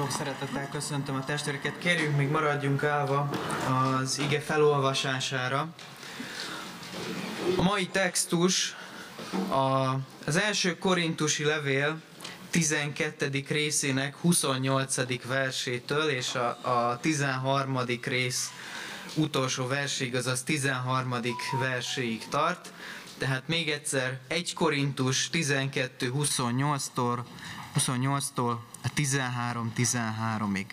Sok szeretettel köszöntöm a testvéreket. Kérjünk, még maradjunk állva az ige felolvasására. A mai textus a, az első korintusi levél 12. részének 28. versétől és a, a 13. rész utolsó verség, azaz 13. verséig tart. Tehát még egyszer 1 Korintus 12. 28-tól 28-tól a 13-13-ig.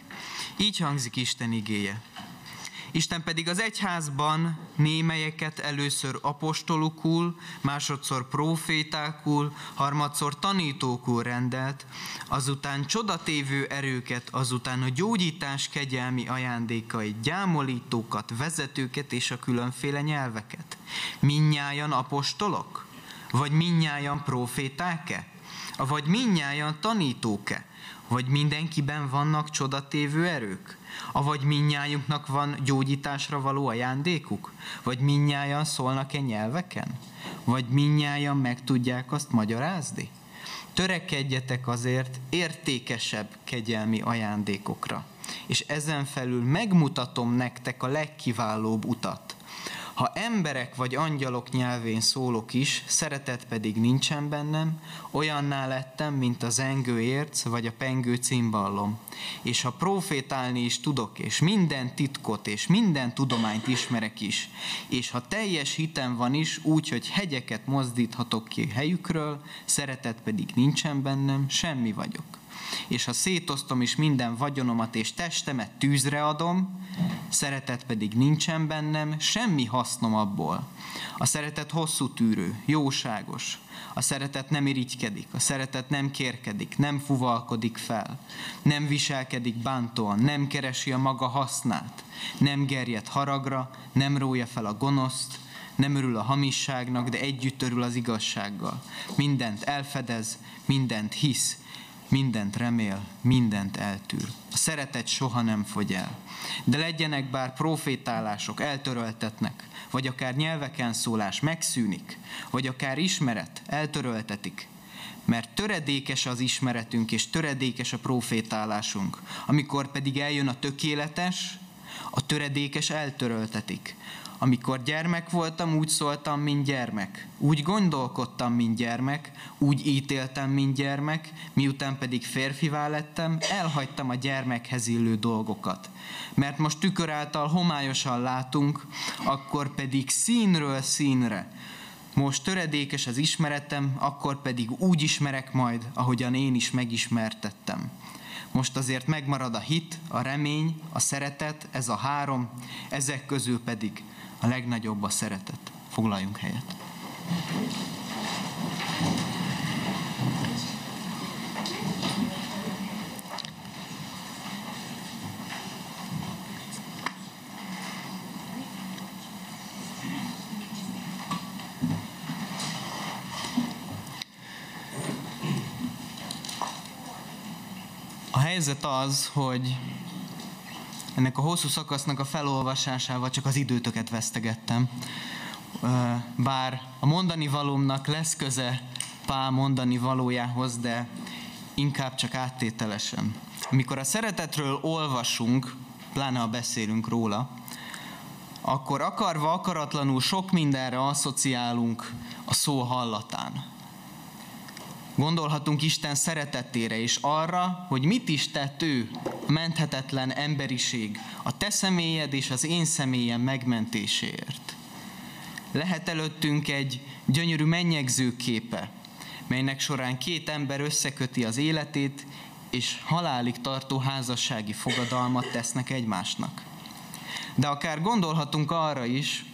Így hangzik Isten igéje. Isten pedig az egyházban némelyeket először apostolukul, másodszor profétákul, harmadszor tanítókul rendelt, azután csodatévő erőket, azután a gyógyítás kegyelmi ajándékait, gyámolítókat, vezetőket és a különféle nyelveket. Minnyájan apostolok? Vagy minnyájan proféták-e? Vagy minnyájan tanítók-e? Vagy mindenkiben vannak csodatévő erők? Avagy minnyájunknak van gyógyításra való ajándékuk? Vagy minnyájan szólnak-e nyelveken? Vagy minnyájan meg tudják azt magyarázni? Törekedjetek azért értékesebb kegyelmi ajándékokra, és ezen felül megmutatom nektek a legkiválóbb utat. Ha emberek vagy angyalok nyelvén szólok is, szeretet pedig nincsen bennem, olyanná lettem, mint a zengő érc vagy a pengő cimballom. És ha profétálni is tudok, és minden titkot és minden tudományt ismerek is, és ha teljes hitem van is, úgy, hogy hegyeket mozdíthatok ki helyükről, szeretet pedig nincsen bennem, semmi vagyok és ha szétoztom is minden vagyonomat és testemet tűzre adom, szeretet pedig nincsen bennem, semmi hasznom abból. A szeretet hosszú tűrő, jóságos. A szeretet nem irigykedik, a szeretet nem kérkedik, nem fuvalkodik fel, nem viselkedik bántóan, nem keresi a maga hasznát, nem gerjed haragra, nem rója fel a gonoszt, nem örül a hamisságnak, de együtt örül az igazsággal. Mindent elfedez, mindent hisz, mindent remél, mindent eltűr. A szeretet soha nem fogy el. De legyenek bár profétálások, eltöröltetnek, vagy akár nyelveken szólás megszűnik, vagy akár ismeret, eltöröltetik, mert töredékes az ismeretünk, és töredékes a profétálásunk. Amikor pedig eljön a tökéletes, a töredékes eltöröltetik. Amikor gyermek voltam, úgy szóltam, mint gyermek. Úgy gondolkodtam, mint gyermek, úgy ítéltem, mint gyermek, miután pedig férfivá lettem, elhagytam a gyermekhez illő dolgokat. Mert most tükör által homályosan látunk, akkor pedig színről színre. Most töredékes az ismeretem, akkor pedig úgy ismerek majd, ahogyan én is megismertettem. Most azért megmarad a hit, a remény, a szeretet, ez a három, ezek közül pedig a legnagyobb a szeretet. Foglaljunk helyet. A helyzet az, hogy ennek a hosszú szakasznak a felolvasásával csak az időtöket vesztegettem. Bár a mondani valómnak lesz köze Pál mondani valójához, de inkább csak áttételesen. Amikor a szeretetről olvasunk, pláne ha beszélünk róla, akkor akarva, akaratlanul sok mindenre asszociálunk a szó hallatán. Gondolhatunk Isten szeretetére és arra, hogy mit is tett ő, a menthetetlen emberiség, a te személyed és az én személyem megmentéséért. Lehet előttünk egy gyönyörű mennyegző képe, melynek során két ember összeköti az életét, és halálig tartó házassági fogadalmat tesznek egymásnak. De akár gondolhatunk arra is,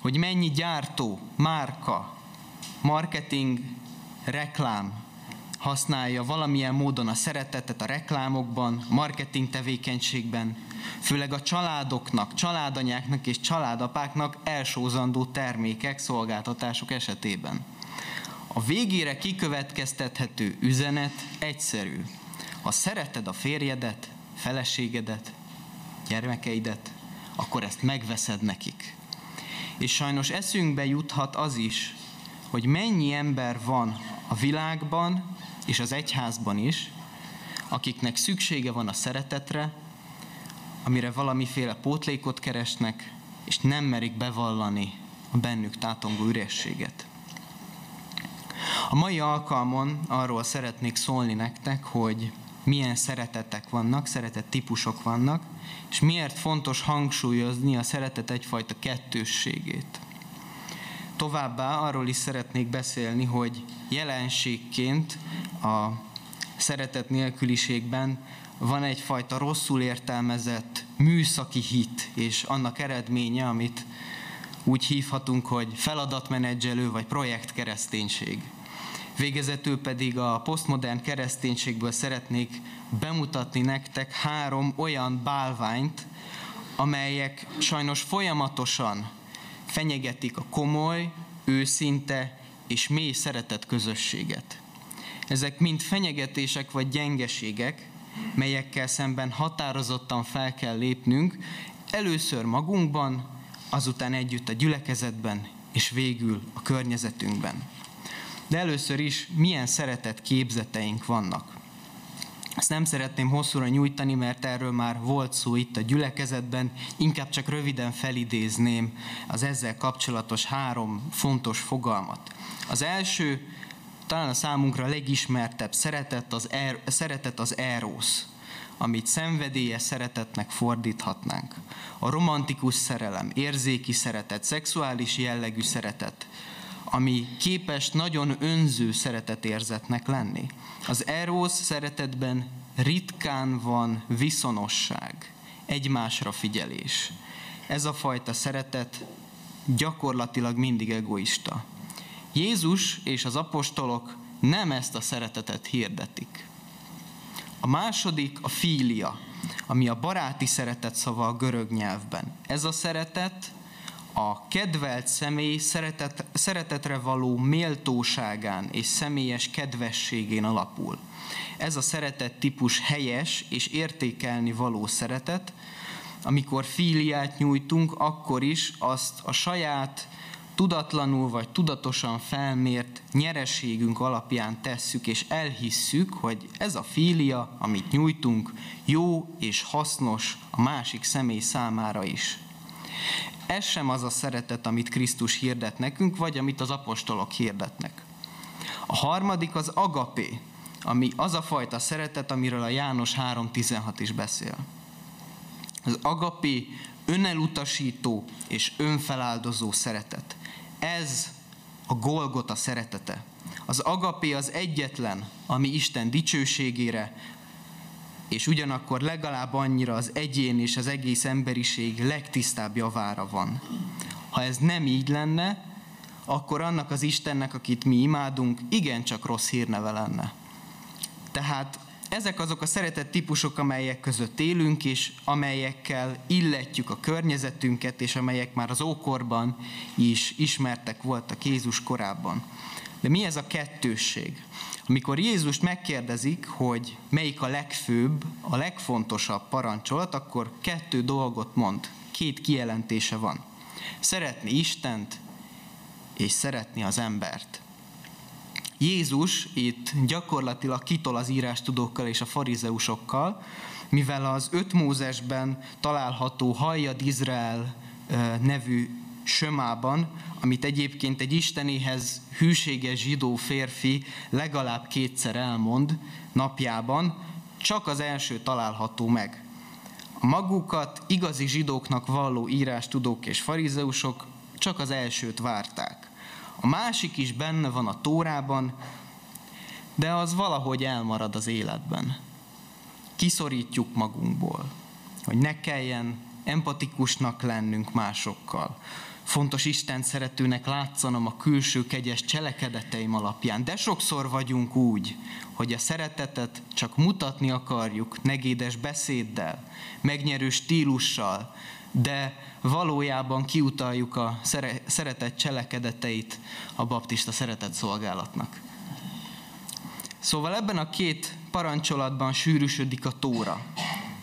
hogy mennyi gyártó, márka, marketing reklám használja valamilyen módon a szeretetet a reklámokban, marketing tevékenységben, főleg a családoknak, családanyáknak és családapáknak elsózandó termékek, szolgáltatások esetében. A végére kikövetkeztethető üzenet egyszerű. Ha szereted a férjedet, feleségedet, gyermekeidet, akkor ezt megveszed nekik. És sajnos eszünkbe juthat az is, hogy mennyi ember van a világban és az egyházban is, akiknek szüksége van a szeretetre, amire valamiféle pótlékot keresnek, és nem merik bevallani a bennük tátongó ürességet. A mai alkalmon arról szeretnék szólni nektek, hogy milyen szeretetek vannak, szeretet típusok vannak, és miért fontos hangsúlyozni a szeretet egyfajta kettősségét. Továbbá arról is szeretnék beszélni, hogy jelenségként a szeretet nélküliségben van egyfajta rosszul értelmezett műszaki hit, és annak eredménye, amit úgy hívhatunk, hogy feladatmenedzselő vagy projektkereszténység. Végezetül pedig a posztmodern kereszténységből szeretnék bemutatni nektek három olyan bálványt, amelyek sajnos folyamatosan fenyegetik a komoly, őszinte és mély szeretet közösséget. Ezek mind fenyegetések vagy gyengeségek, melyekkel szemben határozottan fel kell lépnünk, először magunkban, azután együtt a gyülekezetben, és végül a környezetünkben. De először is milyen szeretet képzeteink vannak. Ezt nem szeretném hosszúra nyújtani, mert erről már volt szó itt a gyülekezetben, inkább csak röviden felidézném az ezzel kapcsolatos három fontos fogalmat. Az első, talán a számunkra legismertebb szeretet az, er, szeretet az erosz, amit szenvedélye szeretetnek fordíthatnánk. A romantikus szerelem, érzéki szeretet, szexuális jellegű szeretet, ami képes nagyon önző szeretetérzetnek lenni. Az erosz szeretetben ritkán van viszonosság, egymásra figyelés. Ez a fajta szeretet gyakorlatilag mindig egoista. Jézus és az apostolok nem ezt a szeretetet hirdetik. A második a fília, ami a baráti szeretet szava a görög nyelvben. Ez a szeretet a kedvelt személy szeretet, szeretetre való méltóságán és személyes kedvességén alapul. Ez a szeretet típus helyes és értékelni való szeretet, amikor fíliát nyújtunk, akkor is azt a saját tudatlanul vagy tudatosan felmért nyereségünk alapján tesszük, és elhisszük, hogy ez a fília, amit nyújtunk, jó és hasznos a másik személy számára is. Ez sem az a szeretet, amit Krisztus hirdet nekünk, vagy amit az apostolok hirdetnek. A harmadik az agapé, ami az a fajta szeretet, amiről a János 3.16 is beszél. Az agapé önelutasító és önfeláldozó szeretet. Ez a Golgota szeretete. Az agapé az egyetlen, ami Isten dicsőségére, és ugyanakkor legalább annyira az egyén és az egész emberiség legtisztább javára van. Ha ez nem így lenne, akkor annak az Istennek, akit mi imádunk, igencsak rossz hírneve lenne. Tehát ezek azok a szeretett típusok, amelyek között élünk, és amelyekkel illetjük a környezetünket, és amelyek már az ókorban is ismertek voltak Jézus korában. De mi ez a kettősség? Amikor Jézust megkérdezik, hogy melyik a legfőbb, a legfontosabb parancsolat, akkor kettő dolgot mond, két kijelentése van. Szeretni Istent, és szeretni az embert. Jézus itt gyakorlatilag kitol az írástudókkal és a farizeusokkal, mivel az öt Mózesben található Hajjad Izrael nevű sömában, amit egyébként egy istenéhez hűséges zsidó férfi legalább kétszer elmond napjában, csak az első található meg. A magukat igazi zsidóknak valló írástudók és farizeusok csak az elsőt várták. A másik is benne van a tórában, de az valahogy elmarad az életben. Kiszorítjuk magunkból, hogy ne kelljen empatikusnak lennünk másokkal. Fontos Isten szeretőnek látszanom a külső kegyes cselekedeteim alapján, de sokszor vagyunk úgy, hogy a szeretetet csak mutatni akarjuk negédes beszéddel, megnyerő stílussal, de valójában kiutaljuk a szeretet cselekedeteit a baptista szeretet szolgálatnak. Szóval ebben a két parancsolatban sűrűsödik a tóra.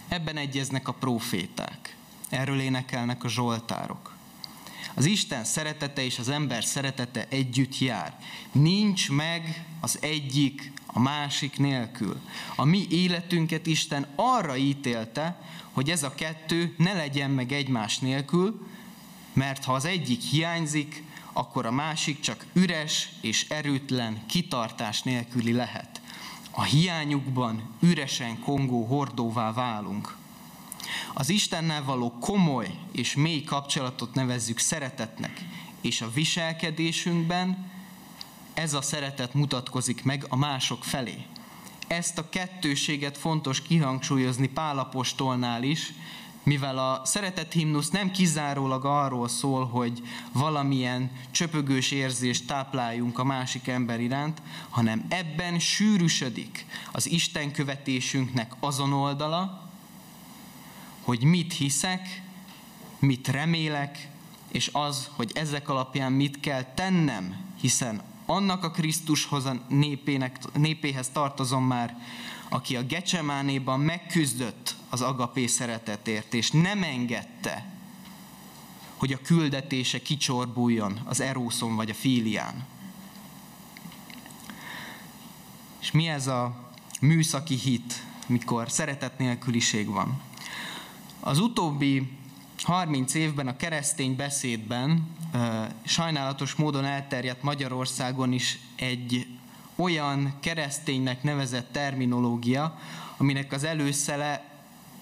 Ebben egyeznek a proféták. Erről énekelnek a zsoltárok. Az Isten szeretete és az ember szeretete együtt jár. Nincs meg az egyik a másik nélkül. A mi életünket Isten arra ítélte, hogy ez a kettő ne legyen meg egymás nélkül, mert ha az egyik hiányzik, akkor a másik csak üres és erőtlen kitartás nélküli lehet. A hiányukban üresen kongó hordóvá válunk. Az Istennel való komoly és mély kapcsolatot nevezzük szeretetnek, és a viselkedésünkben ez a szeretet mutatkozik meg a mások felé. Ezt a kettőséget fontos kihangsúlyozni Pálapostolnál is, mivel a szeretet himnusz nem kizárólag arról szól, hogy valamilyen csöpögős érzést tápláljunk a másik ember iránt, hanem ebben sűrűsödik az Isten követésünknek azon oldala, hogy mit hiszek, mit remélek, és az, hogy ezek alapján mit kell tennem, hiszen annak a Krisztushoz a népének, népéhez tartozom már, aki a Gecsemánéban megküzdött az agapé szeretetért, és nem engedte, hogy a küldetése kicsorbuljon az erószon vagy a fílián. És mi ez a műszaki hit, mikor szeretet nélküliség van? Az utóbbi 30 évben a keresztény beszédben sajnálatos módon elterjedt Magyarországon is egy olyan kereszténynek nevezett terminológia, aminek az előszele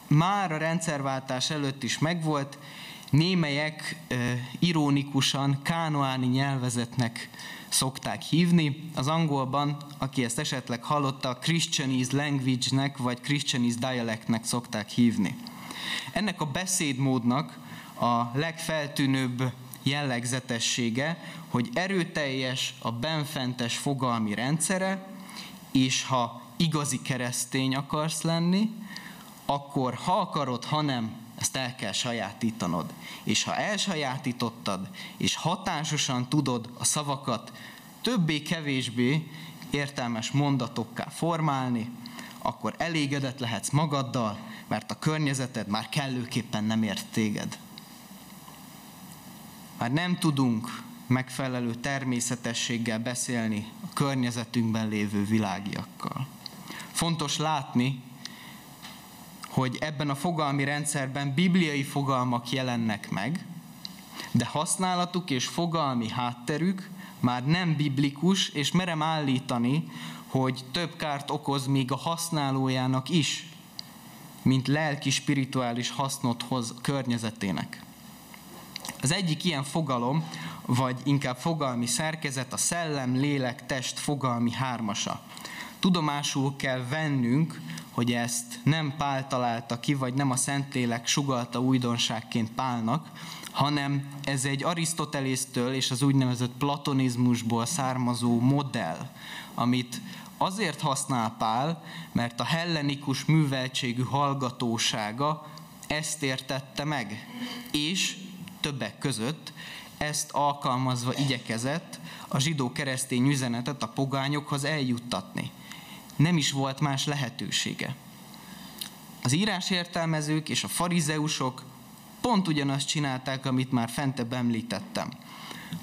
már a rendszerváltás előtt is megvolt, némelyek ironikusan kánoáni nyelvezetnek szokták hívni. Az angolban, aki ezt esetleg hallotta, Christianese language-nek vagy Christianese dialectnek szokták hívni. Ennek a beszédmódnak a legfeltűnőbb jellegzetessége, hogy erőteljes a benfentes fogalmi rendszere, és ha igazi keresztény akarsz lenni, akkor ha akarod, ha nem, ezt el kell sajátítanod. És ha elsajátítottad, és hatásosan tudod a szavakat többé-kevésbé értelmes mondatokká formálni, akkor elégedett lehetsz magaddal, mert a környezeted már kellőképpen nem ért téged. Már nem tudunk megfelelő természetességgel beszélni a környezetünkben lévő világiakkal. Fontos látni, hogy ebben a fogalmi rendszerben bibliai fogalmak jelennek meg, de használatuk és fogalmi hátterük már nem biblikus, és merem állítani, hogy több kárt okoz még a használójának is, mint lelki-spirituális hasznot hoz környezetének. Az egyik ilyen fogalom, vagy inkább fogalmi szerkezet a szellem, lélek, test fogalmi hármasa. Tudomásul kell vennünk, hogy ezt nem Pál találta ki, vagy nem a Szentlélek sugalta újdonságként Pálnak, hanem ez egy Arisztotelésztől és az úgynevezett platonizmusból származó modell, amit azért használ Pál, mert a hellenikus műveltségű hallgatósága ezt értette meg, és többek között ezt alkalmazva igyekezett a zsidó-keresztény üzenetet a pogányokhoz eljuttatni. Nem is volt más lehetősége. Az írásértelmezők és a farizeusok pont ugyanazt csinálták, amit már fentebb említettem.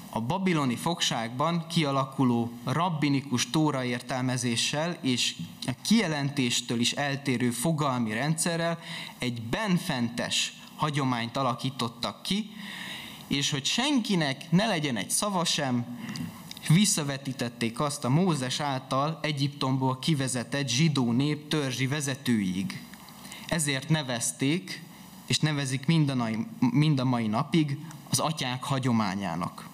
A babiloni fogságban kialakuló rabbinikus tóra értelmezéssel és a kijelentéstől is eltérő fogalmi rendszerrel egy benfentes hagyományt alakítottak ki, és hogy senkinek ne legyen egy szava sem, visszavetítették azt a Mózes által Egyiptomból kivezetett zsidó nép törzsi vezetőig. Ezért nevezték, és nevezik mind a, mai, mind a mai napig az atyák hagyományának.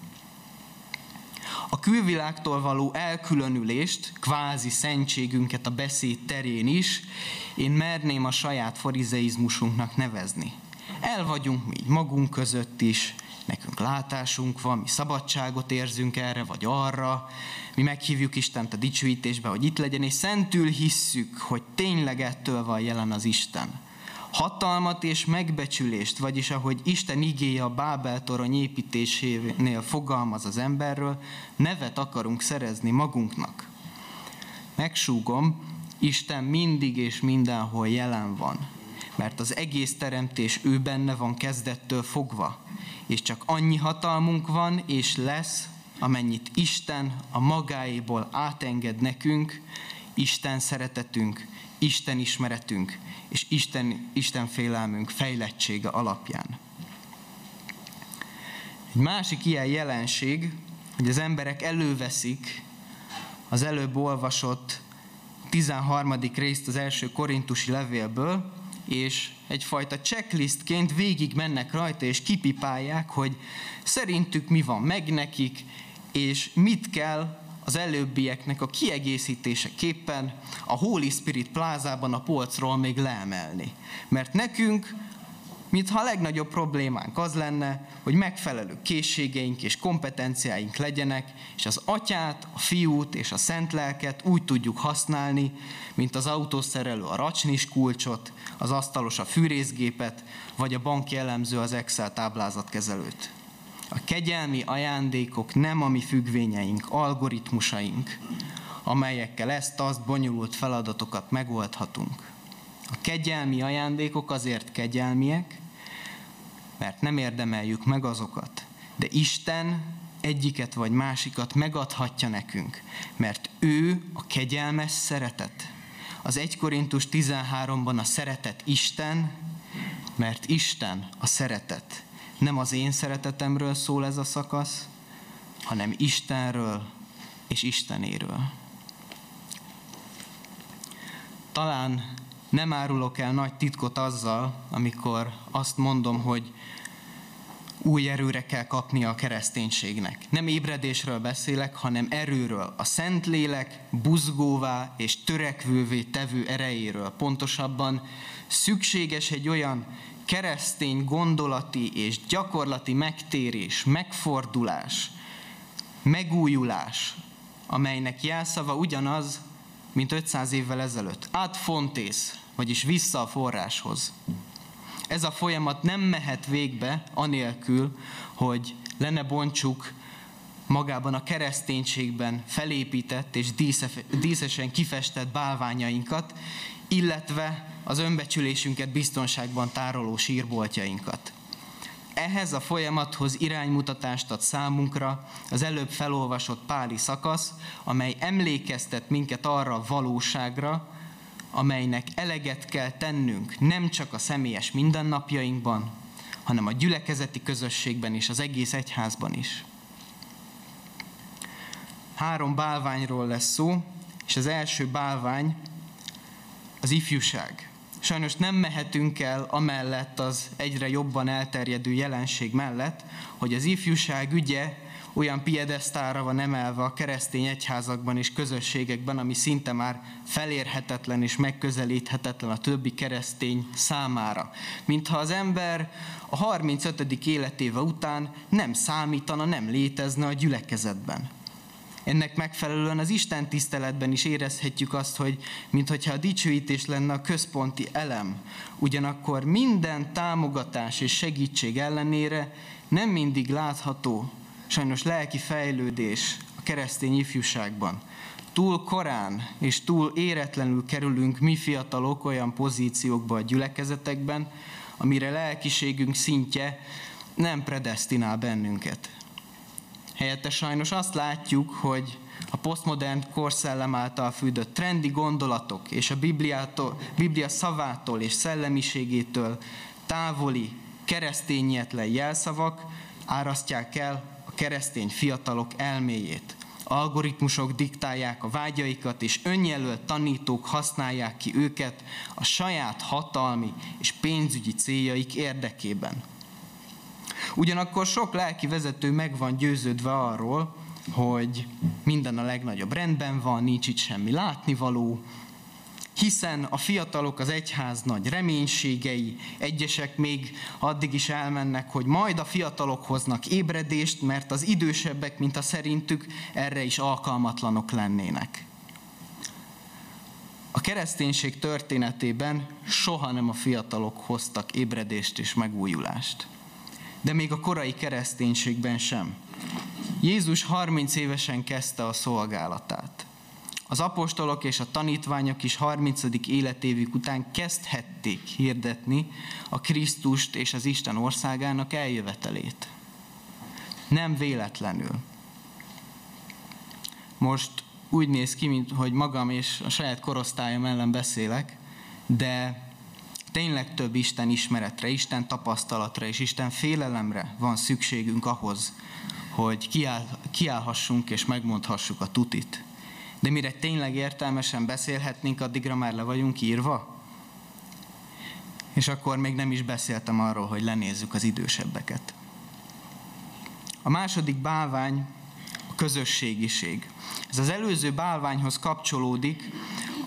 A külvilágtól való elkülönülést, kvázi szentségünket a beszéd terén is, én merném a saját farizeizmusunknak nevezni. El vagyunk mi magunk között is, nekünk látásunk van, mi szabadságot érzünk erre vagy arra, mi meghívjuk Istent a dicsőítésbe, hogy itt legyen, és szentül hisszük, hogy tényleg ettől van jelen az Isten. Hatalmat és megbecsülést, vagyis ahogy Isten igéje a Bábel torony építésénél fogalmaz az emberről, nevet akarunk szerezni magunknak. Megsúgom, Isten mindig és mindenhol jelen van mert az egész teremtés ő benne van kezdettől fogva, és csak annyi hatalmunk van és lesz, amennyit Isten a magáéból átenged nekünk, Isten szeretetünk, Isten ismeretünk és Isten, Isten félelmünk fejlettsége alapján. Egy másik ilyen jelenség, hogy az emberek előveszik az előbb olvasott 13. részt az első korintusi levélből, és egyfajta checklistként végig mennek rajta, és kipipálják, hogy szerintük mi van meg nekik, és mit kell az előbbieknek a kiegészítéseképpen a Holy Spirit plázában a polcról még leemelni. Mert nekünk mintha a legnagyobb problémánk az lenne, hogy megfelelő készségeink és kompetenciáink legyenek, és az atyát, a fiút és a szent lelket úgy tudjuk használni, mint az autószerelő a racsnis kulcsot, az asztalos a fűrészgépet, vagy a banki elemző az Excel táblázatkezelőt. A kegyelmi ajándékok nem a mi függvényeink, algoritmusaink, amelyekkel ezt-azt bonyolult feladatokat megoldhatunk. A kegyelmi ajándékok azért kegyelmiek, mert nem érdemeljük meg azokat. De Isten egyiket vagy másikat megadhatja nekünk, mert ő a kegyelmes szeretet. Az 1 Korintus 13-ban a szeretet Isten, mert Isten a szeretet. Nem az én szeretetemről szól ez a szakasz, hanem Istenről és Istenéről. Talán nem árulok el nagy titkot azzal, amikor azt mondom, hogy új erőre kell kapnia a kereszténységnek. Nem ébredésről beszélek, hanem erőről, a Szentlélek buzgóvá és törekvővé tevő erejéről. Pontosabban szükséges egy olyan keresztény gondolati és gyakorlati megtérés, megfordulás, megújulás, amelynek jelszava ugyanaz, mint 500 évvel ezelőtt. Ad fontész, vagyis vissza a forráshoz. Ez a folyamat nem mehet végbe anélkül, hogy lenne bontsuk magában a kereszténységben felépített és díszesen kifestett bálványainkat, illetve az önbecsülésünket biztonságban tároló sírboltjainkat. Ehhez a folyamathoz iránymutatást ad számunkra az előbb felolvasott páli szakasz, amely emlékeztet minket arra a valóságra, amelynek eleget kell tennünk nem csak a személyes mindennapjainkban, hanem a gyülekezeti közösségben és az egész egyházban is. Három bálványról lesz szó, és az első bálvány az ifjúság. Sajnos nem mehetünk el amellett az egyre jobban elterjedő jelenség mellett, hogy az ifjúság ügye olyan piedesztára van emelve a keresztény egyházakban és közösségekben, ami szinte már felérhetetlen és megközelíthetetlen a többi keresztény számára. Mintha az ember a 35. életéve után nem számítana, nem létezne a gyülekezetben. Ennek megfelelően az Isten tiszteletben is érezhetjük azt, hogy mintha a dicsőítés lenne a központi elem. Ugyanakkor minden támogatás és segítség ellenére nem mindig látható sajnos lelki fejlődés a keresztény ifjúságban. Túl korán és túl éretlenül kerülünk mi fiatalok olyan pozíciókba a gyülekezetekben, amire lelkiségünk szintje nem predestinál bennünket. Helyette sajnos azt látjuk, hogy a posztmodern korszellem által fűdött trendi gondolatok és a Bibliától, Biblia szavától és szellemiségétől távoli, keresztényetlen jelszavak árasztják el keresztény fiatalok elméjét. Algoritmusok diktálják a vágyaikat, és önjelölt tanítók használják ki őket a saját hatalmi és pénzügyi céljaik érdekében. Ugyanakkor sok lelki vezető meg van győződve arról, hogy minden a legnagyobb rendben van, nincs itt semmi látnivaló, hiszen a fiatalok az egyház nagy reménységei, egyesek még addig is elmennek, hogy majd a fiatalok hoznak ébredést, mert az idősebbek, mint a szerintük, erre is alkalmatlanok lennének. A kereszténység történetében soha nem a fiatalok hoztak ébredést és megújulást. De még a korai kereszténységben sem. Jézus 30 évesen kezdte a szolgálatát az apostolok és a tanítványok is 30. életévük után kezdhették hirdetni a Krisztust és az Isten országának eljövetelét. Nem véletlenül. Most úgy néz ki, mint hogy magam és a saját korosztályom ellen beszélek, de tényleg több Isten ismeretre, Isten tapasztalatra és Isten félelemre van szükségünk ahhoz, hogy kiáll, kiállhassunk és megmondhassuk a tutit. De mire tényleg értelmesen beszélhetnénk, addigra már le vagyunk írva? És akkor még nem is beszéltem arról, hogy lenézzük az idősebbeket. A második bálvány a közösségiség. Ez az előző bálványhoz kapcsolódik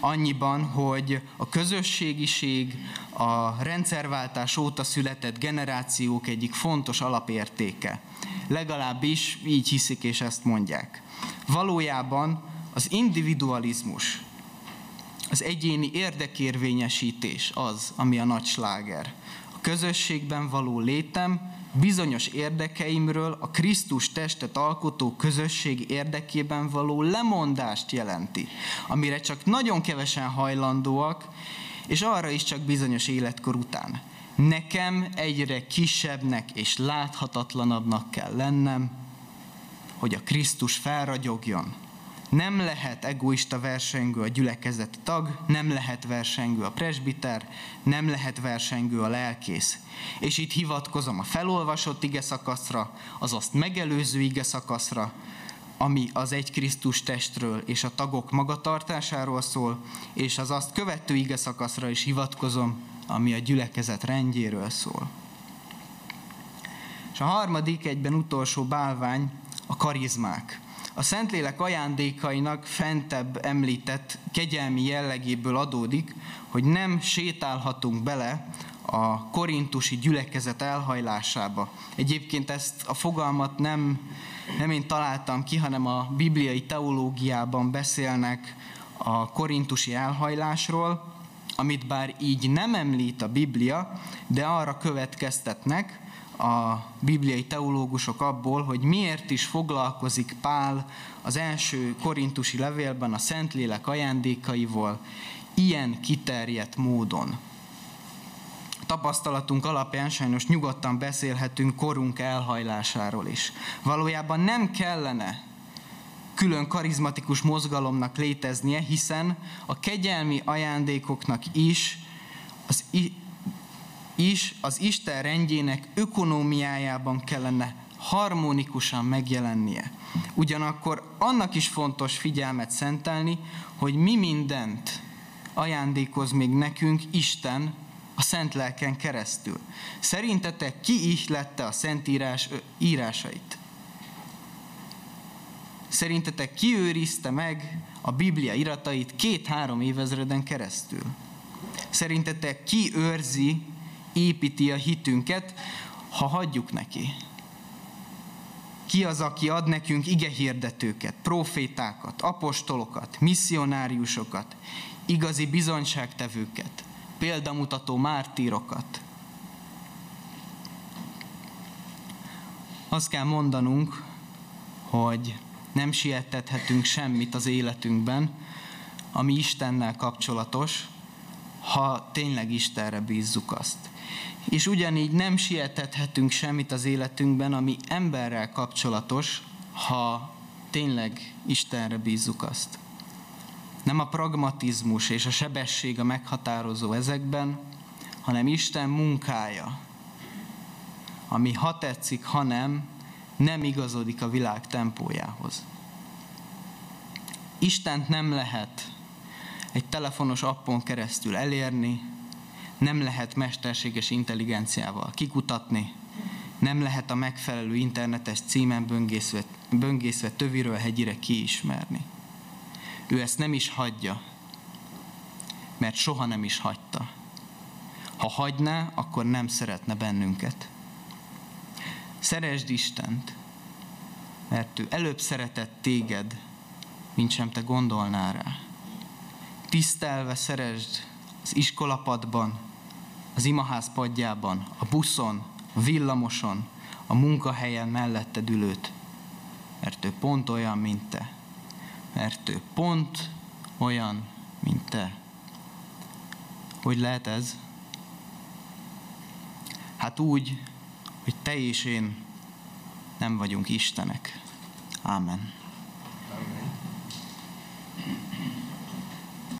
annyiban, hogy a közösségiség a rendszerváltás óta született generációk egyik fontos alapértéke. Legalábbis így hiszik és ezt mondják. Valójában az individualizmus, az egyéni érdekérvényesítés az, ami a nagy sláger. A közösségben való létem bizonyos érdekeimről a Krisztus testet alkotó közösség érdekében való lemondást jelenti, amire csak nagyon kevesen hajlandóak, és arra is csak bizonyos életkor után. Nekem egyre kisebbnek és láthatatlanabbnak kell lennem, hogy a Krisztus felragyogjon, nem lehet egoista versengő a gyülekezeti tag, nem lehet versengő a presbiter, nem lehet versengő a lelkész. És itt hivatkozom a felolvasott ige szakaszra, az azt megelőző ige szakaszra, ami az egy Krisztus testről és a tagok magatartásáról szól, és az azt követő ige szakaszra is hivatkozom, ami a gyülekezet rendjéről szól. És a harmadik, egyben utolsó bálvány a karizmák a Szentlélek ajándékainak fentebb említett kegyelmi jellegéből adódik, hogy nem sétálhatunk bele a korintusi gyülekezet elhajlásába. Egyébként ezt a fogalmat nem, nem én találtam ki, hanem a bibliai teológiában beszélnek a korintusi elhajlásról, amit bár így nem említ a Biblia, de arra következtetnek, a bibliai teológusok abból, hogy miért is foglalkozik Pál az első korintusi levélben a Szentlélek ajándékaival ilyen kiterjedt módon. Tapasztalatunk alapján sajnos nyugodtan beszélhetünk korunk elhajlásáról is. Valójában nem kellene külön karizmatikus mozgalomnak léteznie, hiszen a kegyelmi ajándékoknak is az is az Isten rendjének ökonómiájában kellene harmonikusan megjelennie. Ugyanakkor annak is fontos figyelmet szentelni, hogy mi mindent ajándékoz még nekünk Isten a Szent Lelken keresztül. Szerintetek ki ihlette a Szentírás írásait? Szerintetek ki őrizte meg a Biblia iratait két-három évezreden keresztül? Szerintetek ki őrzi építi a hitünket, ha hagyjuk neki. Ki az, aki ad nekünk igehirdetőket, profétákat, apostolokat, misszionáriusokat, igazi bizonyságtevőket, példamutató mártírokat. Azt kell mondanunk, hogy nem sietethetünk semmit az életünkben, ami Istennel kapcsolatos, ha tényleg Istenre bízzuk azt. És ugyanígy nem sietethetünk semmit az életünkben, ami emberrel kapcsolatos, ha tényleg Istenre bízzuk azt. Nem a pragmatizmus és a sebesség a meghatározó ezekben, hanem Isten munkája, ami ha tetszik, ha nem, nem igazodik a világ tempójához. Istent nem lehet egy telefonos appon keresztül elérni, nem lehet mesterséges intelligenciával kikutatni, nem lehet a megfelelő internetes címen böngészve, böngészve töviről hegyire kiismerni. Ő ezt nem is hagyja, mert soha nem is hagyta. Ha hagyná, akkor nem szeretne bennünket. Szeresd Istent, mert ő előbb szeretett téged, mint sem te gondolnál rá. Tisztelve szeresd az iskolapadban, az imaház padjában, a buszon, a villamoson, a munkahelyen melletted ülőt, mert ő pont olyan, mint te. Mert ő pont olyan, mint te. Hogy lehet ez? Hát úgy, hogy te és én nem vagyunk Istenek. Ámen.